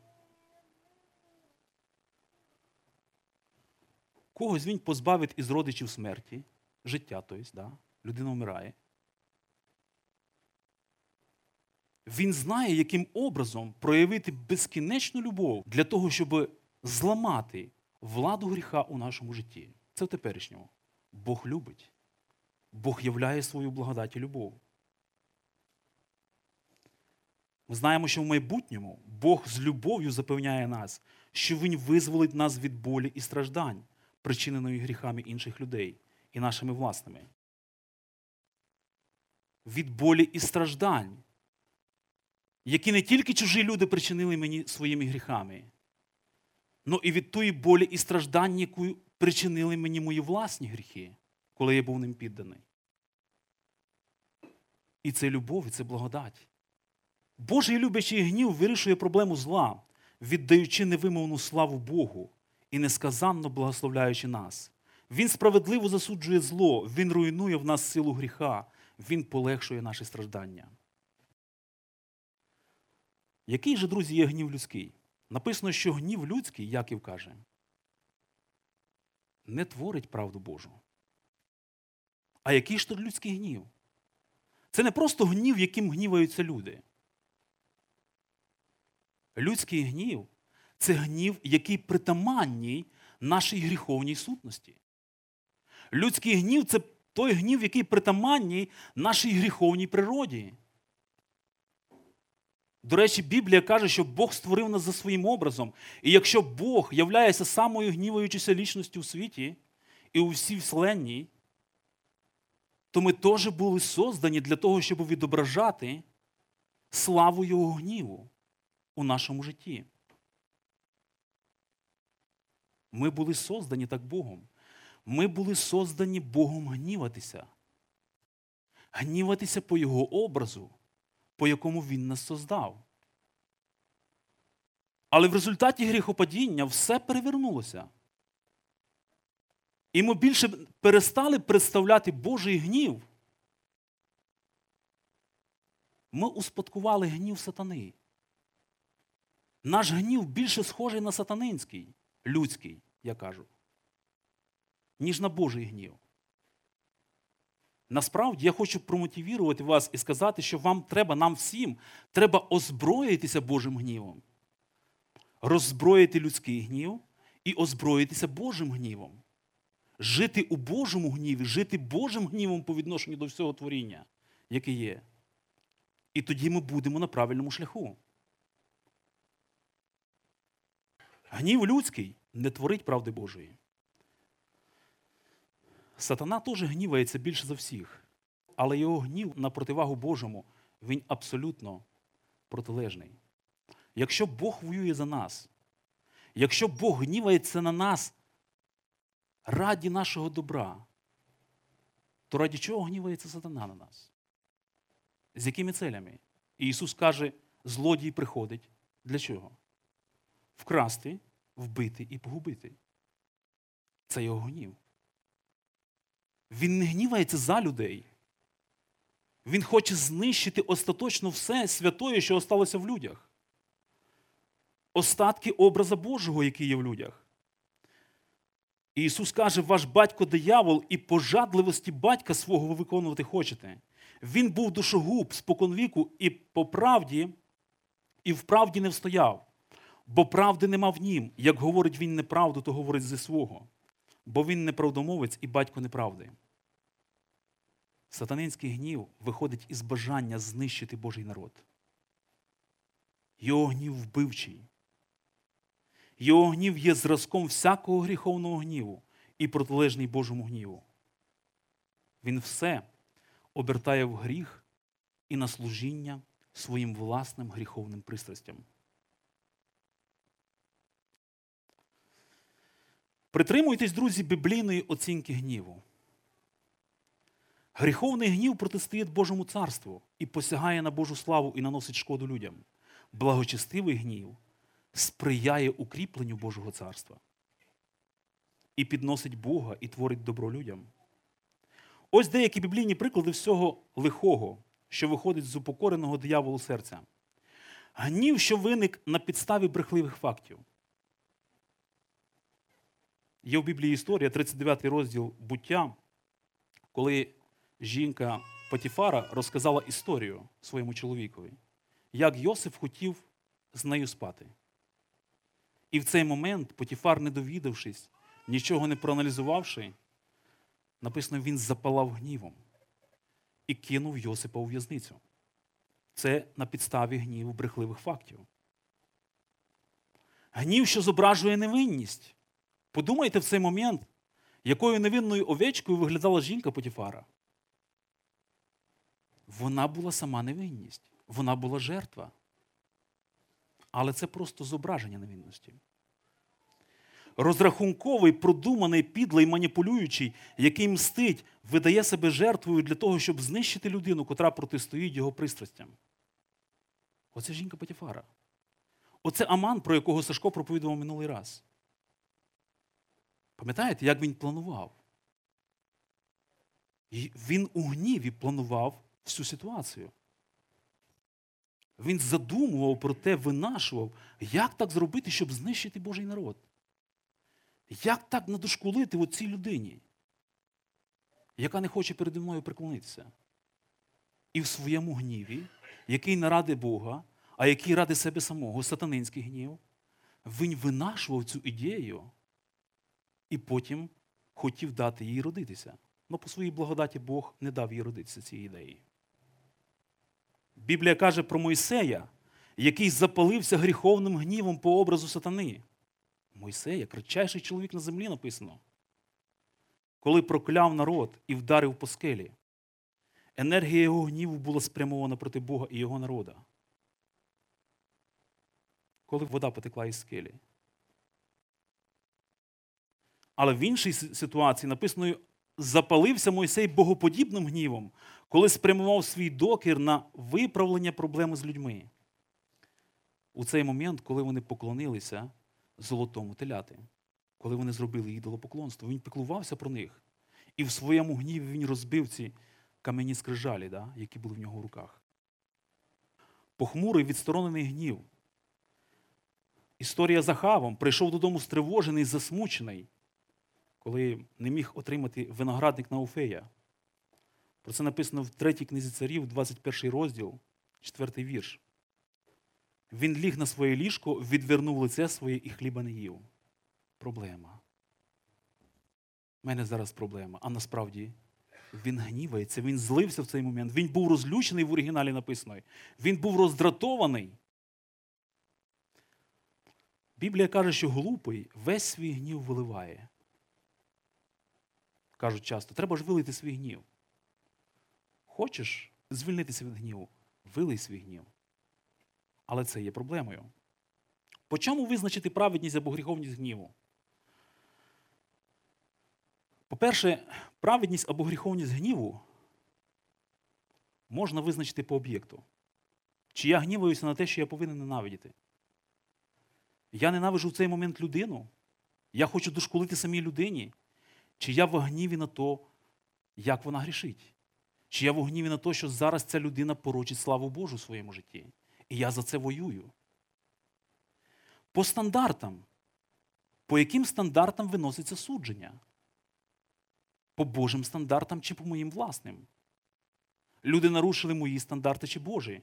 Когось він позбавить із родичів смерті, життя, тобто, да? людина вмирає. Він знає, яким образом проявити безкінечну любов для того, щоб зламати владу гріха у нашому житті. Це в теперішньому. Бог любить. Бог являє свою благодать і любов. Ми знаємо, що в майбутньому Бог з любов'ю запевняє нас, що Він визволить нас від болі і страждань причиненої гріхами інших людей і нашими власними. від болі і страждань, які не тільки чужі люди причинили мені своїми гріхами, але і від тої болі і страждань, яку причинили мені мої власні гріхи, коли я був ним підданий. І це любов, і це благодать. Божий люблячий гнів вирішує проблему зла, віддаючи невимовну славу Богу і несказанно благословляючи нас. Він справедливо засуджує зло, Він руйнує в нас силу гріха, Він полегшує наші страждання. Який же, друзі, є гнів людський? Написано, що гнів людський, Яків каже, не творить правду Божу. А який ж тут людський гнів? Це не просто гнів, яким гніваються люди. Людський гнів це гнів, який притаманній нашій гріховній сутності. Людський гнів це той гнів, який притаманній нашій гріховній природі. До речі, Біблія каже, що Бог створив нас за своїм образом. І якщо Бог являється самою гніваючою лічністю у світі і у всій вселенній, то ми теж були создані для того, щоб відображати славу Його гніву у нашому житті. Ми були создані так Богом. Ми були создані Богом гніватися. Гніватися по Його образу, по якому Він нас создав. Але в результаті гріхопадіння все перевернулося. І ми більше перестали представляти Божий гнів. Ми успадкували гнів сатани. Наш гнів більше схожий на сатанинський, людський, я кажу, ніж на Божий гнів. Насправді я хочу промотивувати вас і сказати, що вам треба, нам всім, треба озброїтися Божим гнівом, роззброїти людський гнів і озброїтися Божим гнівом. Жити у Божому гніві, жити Божим гнівом по відношенню до всього творіння, яке є. І тоді ми будемо на правильному шляху. Гнів людський не творить правди Божої. Сатана теж гнівається більше за всіх, але його гнів на противагу Божому, він абсолютно протилежний. Якщо Бог воює за нас, якщо Бог гнівається на нас раді нашого добра, то раді чого гнівається сатана на нас? З якими целями? І Ісус каже, злодій приходить. Для чого? Вкрасти, вбити і погубити. Це його гнів. Він не гнівається за людей. Він хоче знищити остаточно все святое, що осталося в людях. Остатки образа Божого, який є в людях. І Ісус каже, ваш батько диявол і пожадливості батька свого ви виконувати хочете. Він був душогуб споконвіку і по правді, і в правді не встояв, бо правди нема в нім. Як говорить він неправду, то говорить зі свого. Бо він неправдомовець і батько неправди. Сатанинський гнів виходить із бажання знищити Божий народ. Його гнів вбивчий. Його гнів є зразком всякого гріховного гніву і протилежний Божому гніву. Він все обертає в гріх і на служіння своїм власним гріховним пристрастям. Притримуйтесь, друзі, біблійної оцінки гніву. Гріховний гнів протистоїть Божому царству і посягає на Божу славу і наносить шкоду людям. Благочестивий гнів сприяє укріпленню Божого царства і підносить Бога і творить добро людям. Ось деякі біблійні приклади всього лихого, що виходить з упокореного дияволу серця. Гнів, що виник на підставі брехливих фактів. Є в Біблії історія, 39 розділ буття, коли жінка Патіфара розказала історію своєму чоловікові, як Йосиф хотів з нею спати. І в цей момент Потіфар, не довідавшись, нічого не проаналізувавши, написано, він запалав гнівом і кинув Йосипа у в'язницю. Це на підставі гніву брехливих фактів. Гнів, що зображує невинність. Подумайте в цей момент, якою невинною овечкою виглядала жінка Потіфара. Вона була сама невинність, вона була жертва. Але це просто зображення невинності. Розрахунковий, продуманий, підлий, маніпулюючий, який мстить, видає себе жертвою для того, щоб знищити людину, котра протистоїть його пристрастям. Оце жінка Патіфара. Оце Аман, про якого Сашко проповідував минулий раз. Пам'ятаєте, як він планував? І Він у гніві планував всю ситуацію. Він задумував про те, винашував, як так зробити, щоб знищити Божий народ. Як так надошкулити цій людині, яка не хоче переді мною приклонитися? І в своєму гніві, який не ради Бога, а який ради себе самого, сатанинський гнів, він винашував цю ідею і потім хотів дати їй родитися. Але по своїй благодаті Бог не дав їй родитися цієї ідеї. Біблія каже про Мойсея, який запалився гріховним гнівом по образу сатани. Мойсея, кратчайший чоловік на землі написано. Коли прокляв народ і вдарив по скелі, енергія його гніву була спрямована проти Бога і його народа. Коли вода потекла із скелі. Але в іншій ситуації написано, запалився Мойсей богоподібним гнівом, коли спрямував свій докір на виправлення проблеми з людьми. У цей момент, коли вони поклонилися золотому теляти, коли вони зробили ідолопоклонство, він піклувався про них. І в своєму гніві він розбив ці кам'яні скрижалі, да, які були в нього в руках. Похмурий відсторонений гнів. Історія за Хавом прийшов додому стривожений, засмучений, коли не міг отримати виноградник Науфея. Про це написано в третій книзі царів, 21 розділ, 4 вірш. Він ліг на своє ліжко, відвернув лице своє і хліба не їв. Проблема. У мене зараз проблема. А насправді він гнівається, він злився в цей момент. Він був розлючений в оригіналі написано. Він був роздратований. Біблія каже, що глупий весь свій гнів виливає. Кажуть часто, треба ж вилити свій гнів. Хочеш звільнитися від гніву? Вилий свій гнів. Але це є проблемою. По чому визначити праведність або гріховність гніву? По-перше, праведність або гріховність гніву можна визначити по об'єкту. Чи я гніваюся на те, що я повинен ненавидіти? Я ненавижу в цей момент людину. Я хочу дошкулити самій людині. Чи я в гніві на то, як вона грішить? Чи я в гніві на те, що зараз ця людина порочить славу Божу в своєму житті? І я за це воюю. По стандартам. По яким стандартам виноситься судження? По Божим стандартам чи по моїм власним? Люди нарушили мої стандарти чи Божі?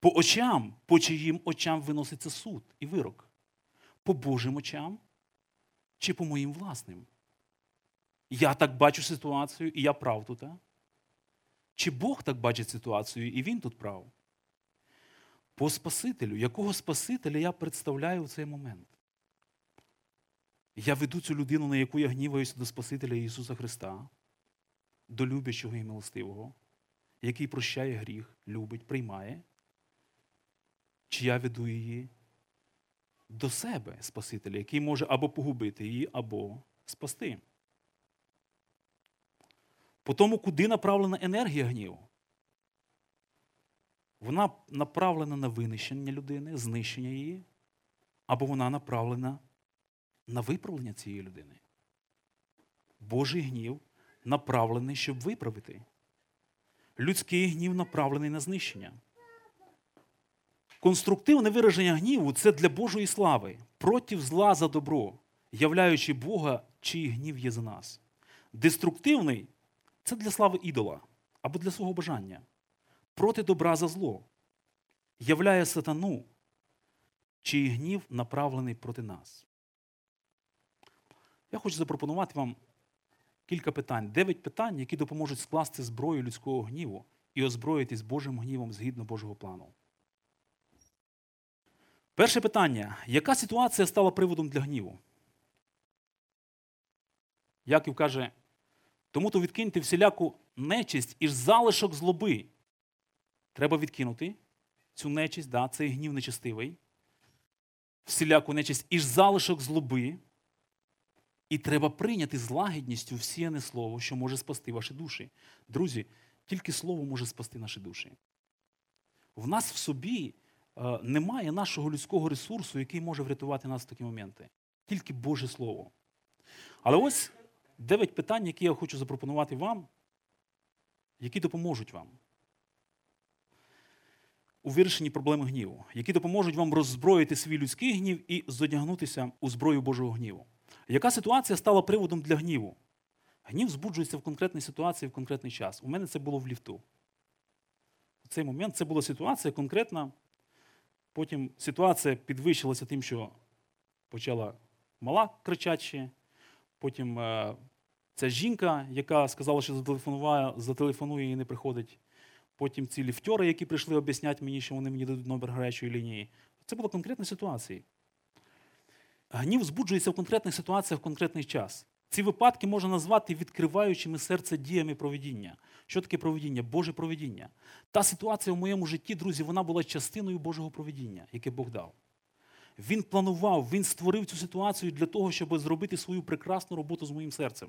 По очам, по чиїм очам виноситься суд і вирок? По Божим очам чи по моїм власним? Я так бачу ситуацію, і я прав тут. А? Чи Бог так бачить ситуацію, і Він тут прав? По Спасителю, якого Спасителя я представляю в цей момент? Я веду цю людину, на яку я гніваюся до Спасителя Ісуса Христа, до любящого і милостивого, який прощає гріх, любить, приймає. Чи я веду її до себе, Спасителя, який може або погубити її, або спасти? По тому, куди направлена енергія гніву? Вона направлена на винищення людини, знищення її, або вона направлена на виправлення цієї людини. Божий гнів направлений, щоб виправити. Людський гнів направлений на знищення. Конструктивне вираження гніву це для Божої слави, проти зла за добро, являючи Бога, чий гнів є за нас. Деструктивний це для слави ідола або для свого бажання. Проти добра за зло. Являє сатану, чий гнів направлений проти нас. Я хочу запропонувати вам кілька питань. Дев'ять питань, які допоможуть скласти зброю людського гніву і озброїтись Божим гнівом згідно Божого плану. Перше питання. Яка ситуація стала приводом для гніву? Яків каже, тому то відкиньте всіляку нечисть і залишок злоби. Треба відкинути цю нечисть, да, цей гнів нечистивий, всіляку нечисть і залишок злоби. І треба прийняти з лагідністю всіяне слово, що може спасти ваші душі. Друзі, тільки слово може спасти наші душі. В нас в собі е, немає нашого людського ресурсу, який може врятувати нас в такі моменти. Тільки Боже Слово. Але ось дев'ять питань, які я хочу запропонувати вам, які допоможуть вам у вирішенні проблеми гніву, які допоможуть вам роззброїти свій людський гнів і зодягнутися у зброю Божого гніву. Яка ситуація стала приводом для гніву? Гнів збуджується в конкретній ситуації в конкретний час. У мене це було в ліфту. В цей момент це була ситуація конкретна. Потім ситуація підвищилася тим, що почала мала кричачі. Потім е, ця жінка, яка сказала, що зателефонує, зателефонує і не приходить. Потім ці ліфтери, які прийшли об'ясняти мені, що вони мені дадуть номер гарячої лінії. Це була конкретна ситуація. Гнів збуджується в конкретних ситуаціях в конкретний час. Ці випадки можна назвати відкриваючими серце діями проведіння. Що таке проведіння? Боже проведіння. Та ситуація в моєму житті, друзі, вона була частиною Божого проведіння, яке Бог дав. Він планував, він створив цю ситуацію для того, щоб зробити свою прекрасну роботу з моїм серцем.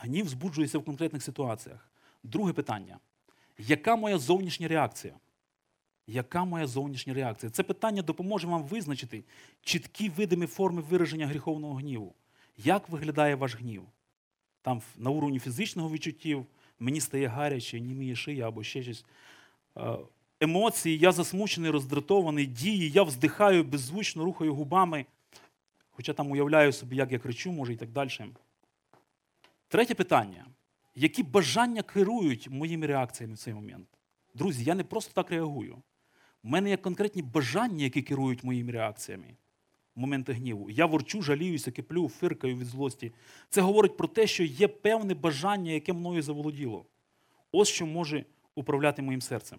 Гнів збуджується в конкретних ситуаціях. Друге питання: яка моя зовнішня реакція? Яка моя зовнішня реакція? Це питання допоможе вам визначити чіткі видимі форми вираження гріховного гніву. Як виглядає ваш гнів? Там на уровні фізичного відчуттів мені стає гаряче, німіє шия або ще щось. Е, емоції, я засмучений, роздратований, дії, я вздихаю, беззвучно рухаю губами. Хоча там уявляю собі, як я кричу, може і так далі. Третє питання: які бажання керують моїми реакціями в цей момент? Друзі, я не просто так реагую. У мене є конкретні бажання, які керують моїми реакціями в моменти гніву. Я ворчу, жаліюся, киплю, фиркаю від злості. Це говорить про те, що є певне бажання, яке мною заволоділо. Ось що може управляти моїм серцем.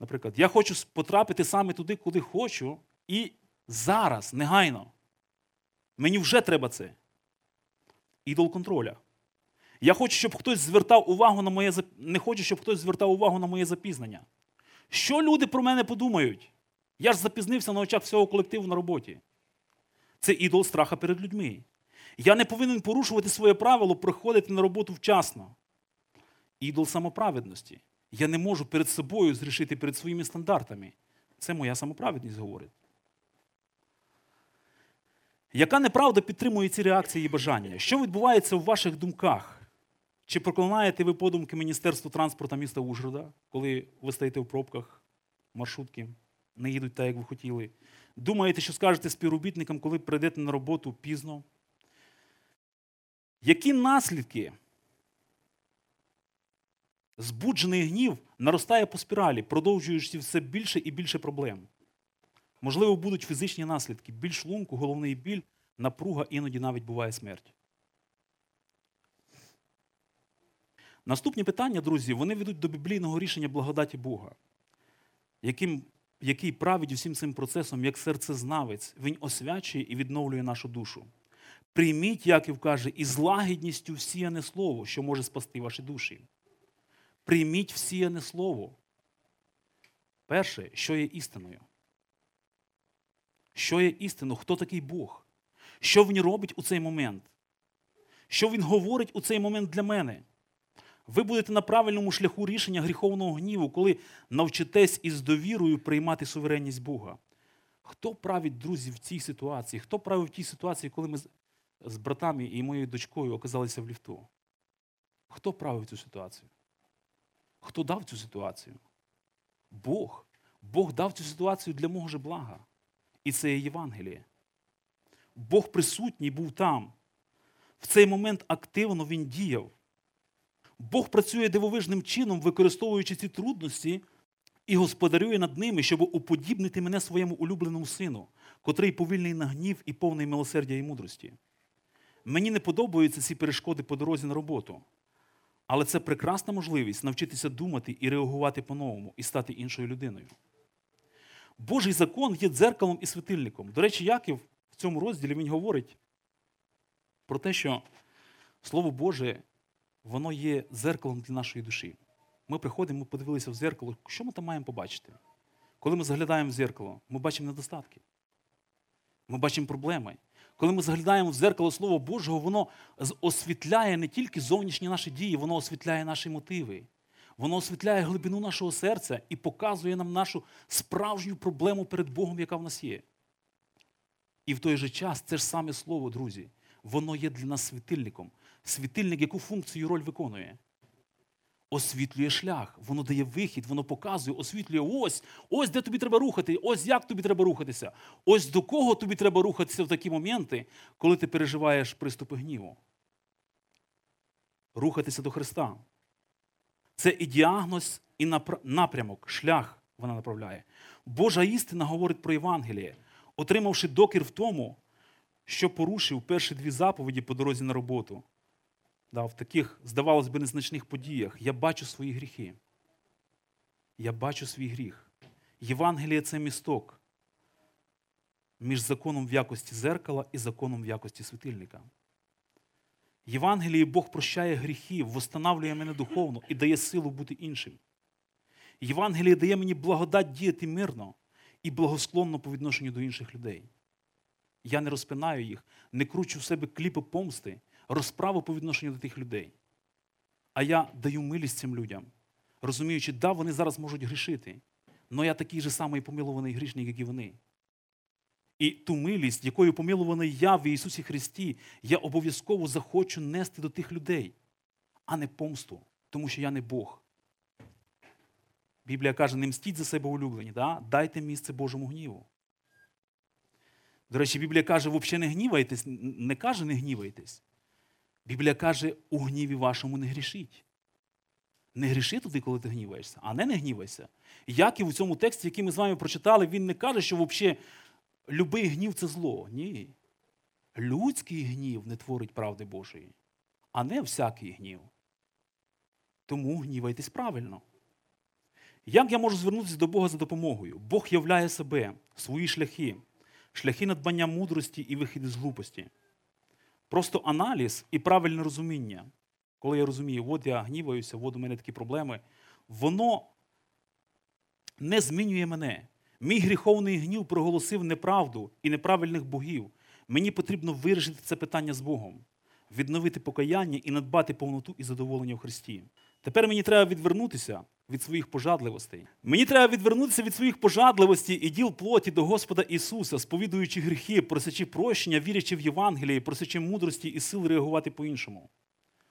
Наприклад, я хочу потрапити саме туди, куди хочу, і зараз, негайно. Мені вже треба це. Ідол контроля. Я хочу, щоб хтось звертав увагу на моє не хочу, щоб хтось звертав увагу на моє запізнення. Що люди про мене подумають? Я ж запізнився на очах всього колективу на роботі. Це ідол страха перед людьми. Я не повинен порушувати своє правило, приходити на роботу вчасно. Ідол самоправедності. Я не можу перед собою зрішити перед своїми стандартами. Це моя самоправедність говорить. Яка неправда підтримує ці реакції і бажання? Що відбувається в ваших думках? Чи проклинаєте ви подумки Міністерства транспорту міста Ужгорода, коли ви стоїте в пробках, маршрутки не їдуть так, як ви хотіли? Думаєте, що скажете співробітникам, коли прийдете на роботу пізно? Які наслідки? Збуджений гнів наростає по спіралі, продовжуючи все більше і більше проблем. Можливо, будуть фізичні наслідки, більш лунку, головний біль, напруга, іноді навіть буває смерть. Наступні питання, друзі, вони ведуть до біблійного рішення благодаті Бога, яким, який править усім цим процесом, як серцезнавець, він освячує і відновлює нашу душу. Прийміть, Яків каже, із лагідністю всіяне слово, що може спасти ваші душі. Прийміть всіяне слово. Перше, що є істиною. Що є істиною? Хто такий Бог? Що він робить у цей момент? Що він говорить у цей момент для мене? Ви будете на правильному шляху рішення гріховного гніву, коли навчитесь із довірою приймати суверенність Бога. Хто править, друзі, в цій ситуації? Хто правив в тій ситуації, коли ми з братами і моєю дочкою оказалися в ліфту? Хто правив цю ситуацію? Хто дав цю ситуацію? Бог. Бог дав цю ситуацію для мого же блага. І це є Євангеліє. Бог присутній був там. В цей момент активно він діяв. Бог працює дивовижним чином, використовуючи ці трудності, і господарює над ними, щоб уподібнити мене своєму улюбленому сину, котрий повільний на гнів і повний милосердя і мудрості. Мені не подобаються ці перешкоди по дорозі на роботу. Але це прекрасна можливість навчитися думати і реагувати по-новому, і стати іншою людиною. Божий закон є дзеркалом і світильником. До речі, Яків в цьому розділі він говорить про те, що Слово Боже, воно є дзеркалом для нашої душі. Ми приходимо, ми подивилися в зеркало, що ми там маємо побачити? Коли ми заглядаємо в зеркало, ми бачимо недостатки. Ми бачимо проблеми. Коли ми заглядаємо в зеркало Слова Божого, воно освітляє не тільки зовнішні наші дії, воно освітляє наші мотиви. Воно освітляє глибину нашого серця і показує нам нашу справжню проблему перед Богом, яка в нас є. І в той же час це ж саме слово, друзі, воно є для нас світильником. Світильник, яку функцію і роль виконує? Освітлює шлях, воно дає вихід, воно показує, освітлює ось, ось де тобі треба рухати, ось як тобі треба рухатися, ось до кого тобі треба рухатися в такі моменти, коли ти переживаєш приступи гніву. Рухатися до Христа. Це і діагноз, і напрямок, шлях вона направляє. Божа істина говорить про Євангеліє, отримавши докір в тому, що порушив перші дві заповіді по дорозі на роботу. Да, В таких, здавалось би, незначних подіях я бачу свої гріхи. Я бачу свій гріх. Євангеліє це місток між законом в якості зеркала і законом в якості світильника. Євангелії Бог прощає гріхи, восстанавлює мене духовно і дає силу бути іншим. Євангеліє дає мені благодать діяти мирно і благосклонно по відношенню до інших людей. Я не розпинаю їх, не кручу в себе кліпи помсти, розправу по відношенню до тих людей. А я даю милість цим людям, розуміючи, да, вони зараз можуть грішити, але я такий же самий помилований грішник, як і вони. І ту милість, якою помилуваний я в Ісусі Христі, я обов'язково захочу нести до тих людей, а не помсту, тому що я не Бог. Біблія каже, не мстіть за себе улюблені, да? дайте місце Божому гніву. До речі, Біблія каже, взагалі не гнівайтесь, не каже, не гнівайтесь. Біблія каже, у гніві вашому не грішіть. Не гріши туди, коли ти гніваєшся, а не не гнівайся. І в цьому тексті, який ми з вами прочитали, він не каже, що взагалі любий гнів це зло. Ні. Людський гнів не творить правди Божої, а не всякий гнів. Тому гнівайтесь правильно. Як я можу звернутися до Бога за допомогою? Бог являє себе, свої шляхи, шляхи надбання мудрості і вихід з глупості. Просто аналіз і правильне розуміння, коли я розумію, от я гніваюся, от у мене такі проблеми, воно не змінює мене. Мій гріховний гнів проголосив неправду і неправильних богів. Мені потрібно вирішити це питання з Богом, відновити покаяння і надбати повноту і задоволення в Христі. Тепер мені треба відвернутися від своїх пожадливостей. Мені треба відвернутися від своїх пожадливостей і діл плоті до Господа Ісуса, сповідуючи гріхи, просячи прощення, вірячи в Євангеліє, просячи мудрості і сил реагувати по-іншому.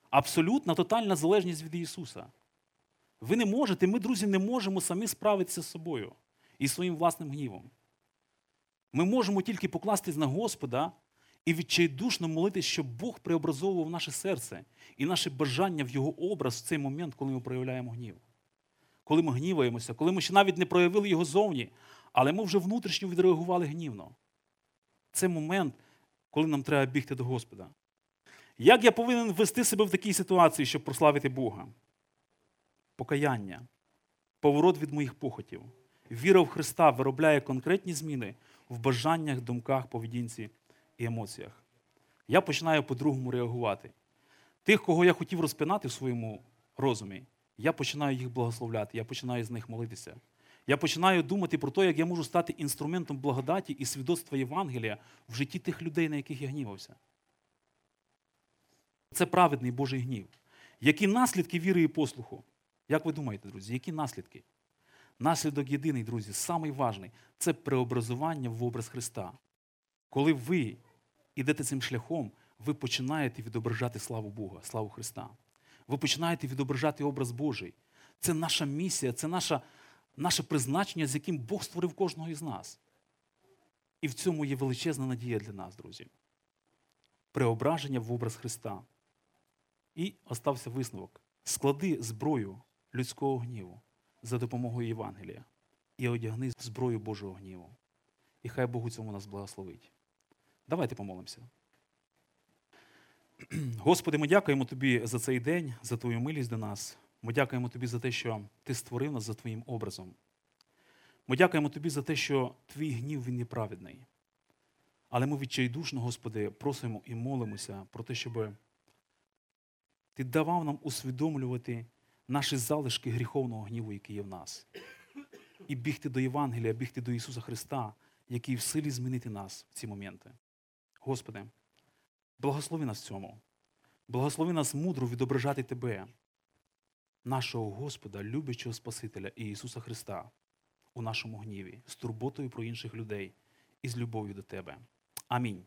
Абсолютна тотальна залежність від Ісуса. Ви не можете, ми, друзі, не можемо самі справитися з собою і своїм власним гнівом. Ми можемо тільки покластись на Господа і відчайдушно молитись, щоб Бог преобразовував наше серце і наше бажання в Його образ в цей момент, коли ми проявляємо гнів. Коли ми гніваємося, коли ми ще навіть не проявили його зовні, але ми вже внутрішньо відреагували гнівно. Це момент, коли нам треба бігти до Господа. Як я повинен вести себе в такій ситуації, щоб прославити Бога? Покаяння, поворот від моїх похотів. Віра в Христа виробляє конкретні зміни в бажаннях, думках, поведінці і емоціях. Я починаю по-другому реагувати. Тих, кого я хотів розпинати в своєму розумі, я починаю їх благословляти, я починаю з них молитися. Я починаю думати про те, як я можу стати інструментом благодаті і свідоцтва Євангелія в житті тих людей, на яких я гнівався. Це праведний Божий гнів. Які наслідки віри і послуху? Як ви думаєте, друзі, які наслідки? Наслідок єдиний, друзі, самий важний це преобразування в образ Христа. Коли ви йдете цим шляхом, ви починаєте відображати славу Бога, славу Христа. Ви починаєте відображати образ Божий. Це наша місія, це наша, наше призначення, з яким Бог створив кожного із нас. І в цьому є величезна надія для нас, друзі. Преображення в образ Христа. І остався висновок: склади зброю людського гніву за допомогою Євангелія і одягни зброю Божого гніву. І хай Бог у цьому нас благословить. Давайте помолимося. Господи, ми дякуємо Тобі за цей день, за Твою милість до нас. Ми дякуємо Тобі за те, що Ти створив нас за Твоїм образом. Ми дякуємо Тобі за те, що Твій гнів він неправедний. Але ми відчайдушно, Господи, просимо і молимося про те, щоб Ти давав нам усвідомлювати наші залишки гріховного гніву, який є в нас. І бігти до Євангелія, бігти до Ісуса Христа, який в силі змінити нас в ці моменти. Господи, благослови нас в цьому. Благослови нас мудро відображати Тебе, нашого Господа, любячого Спасителя і Ісуса Христа у нашому гніві, з турботою про інших людей і з любов'ю до Тебе. Амінь.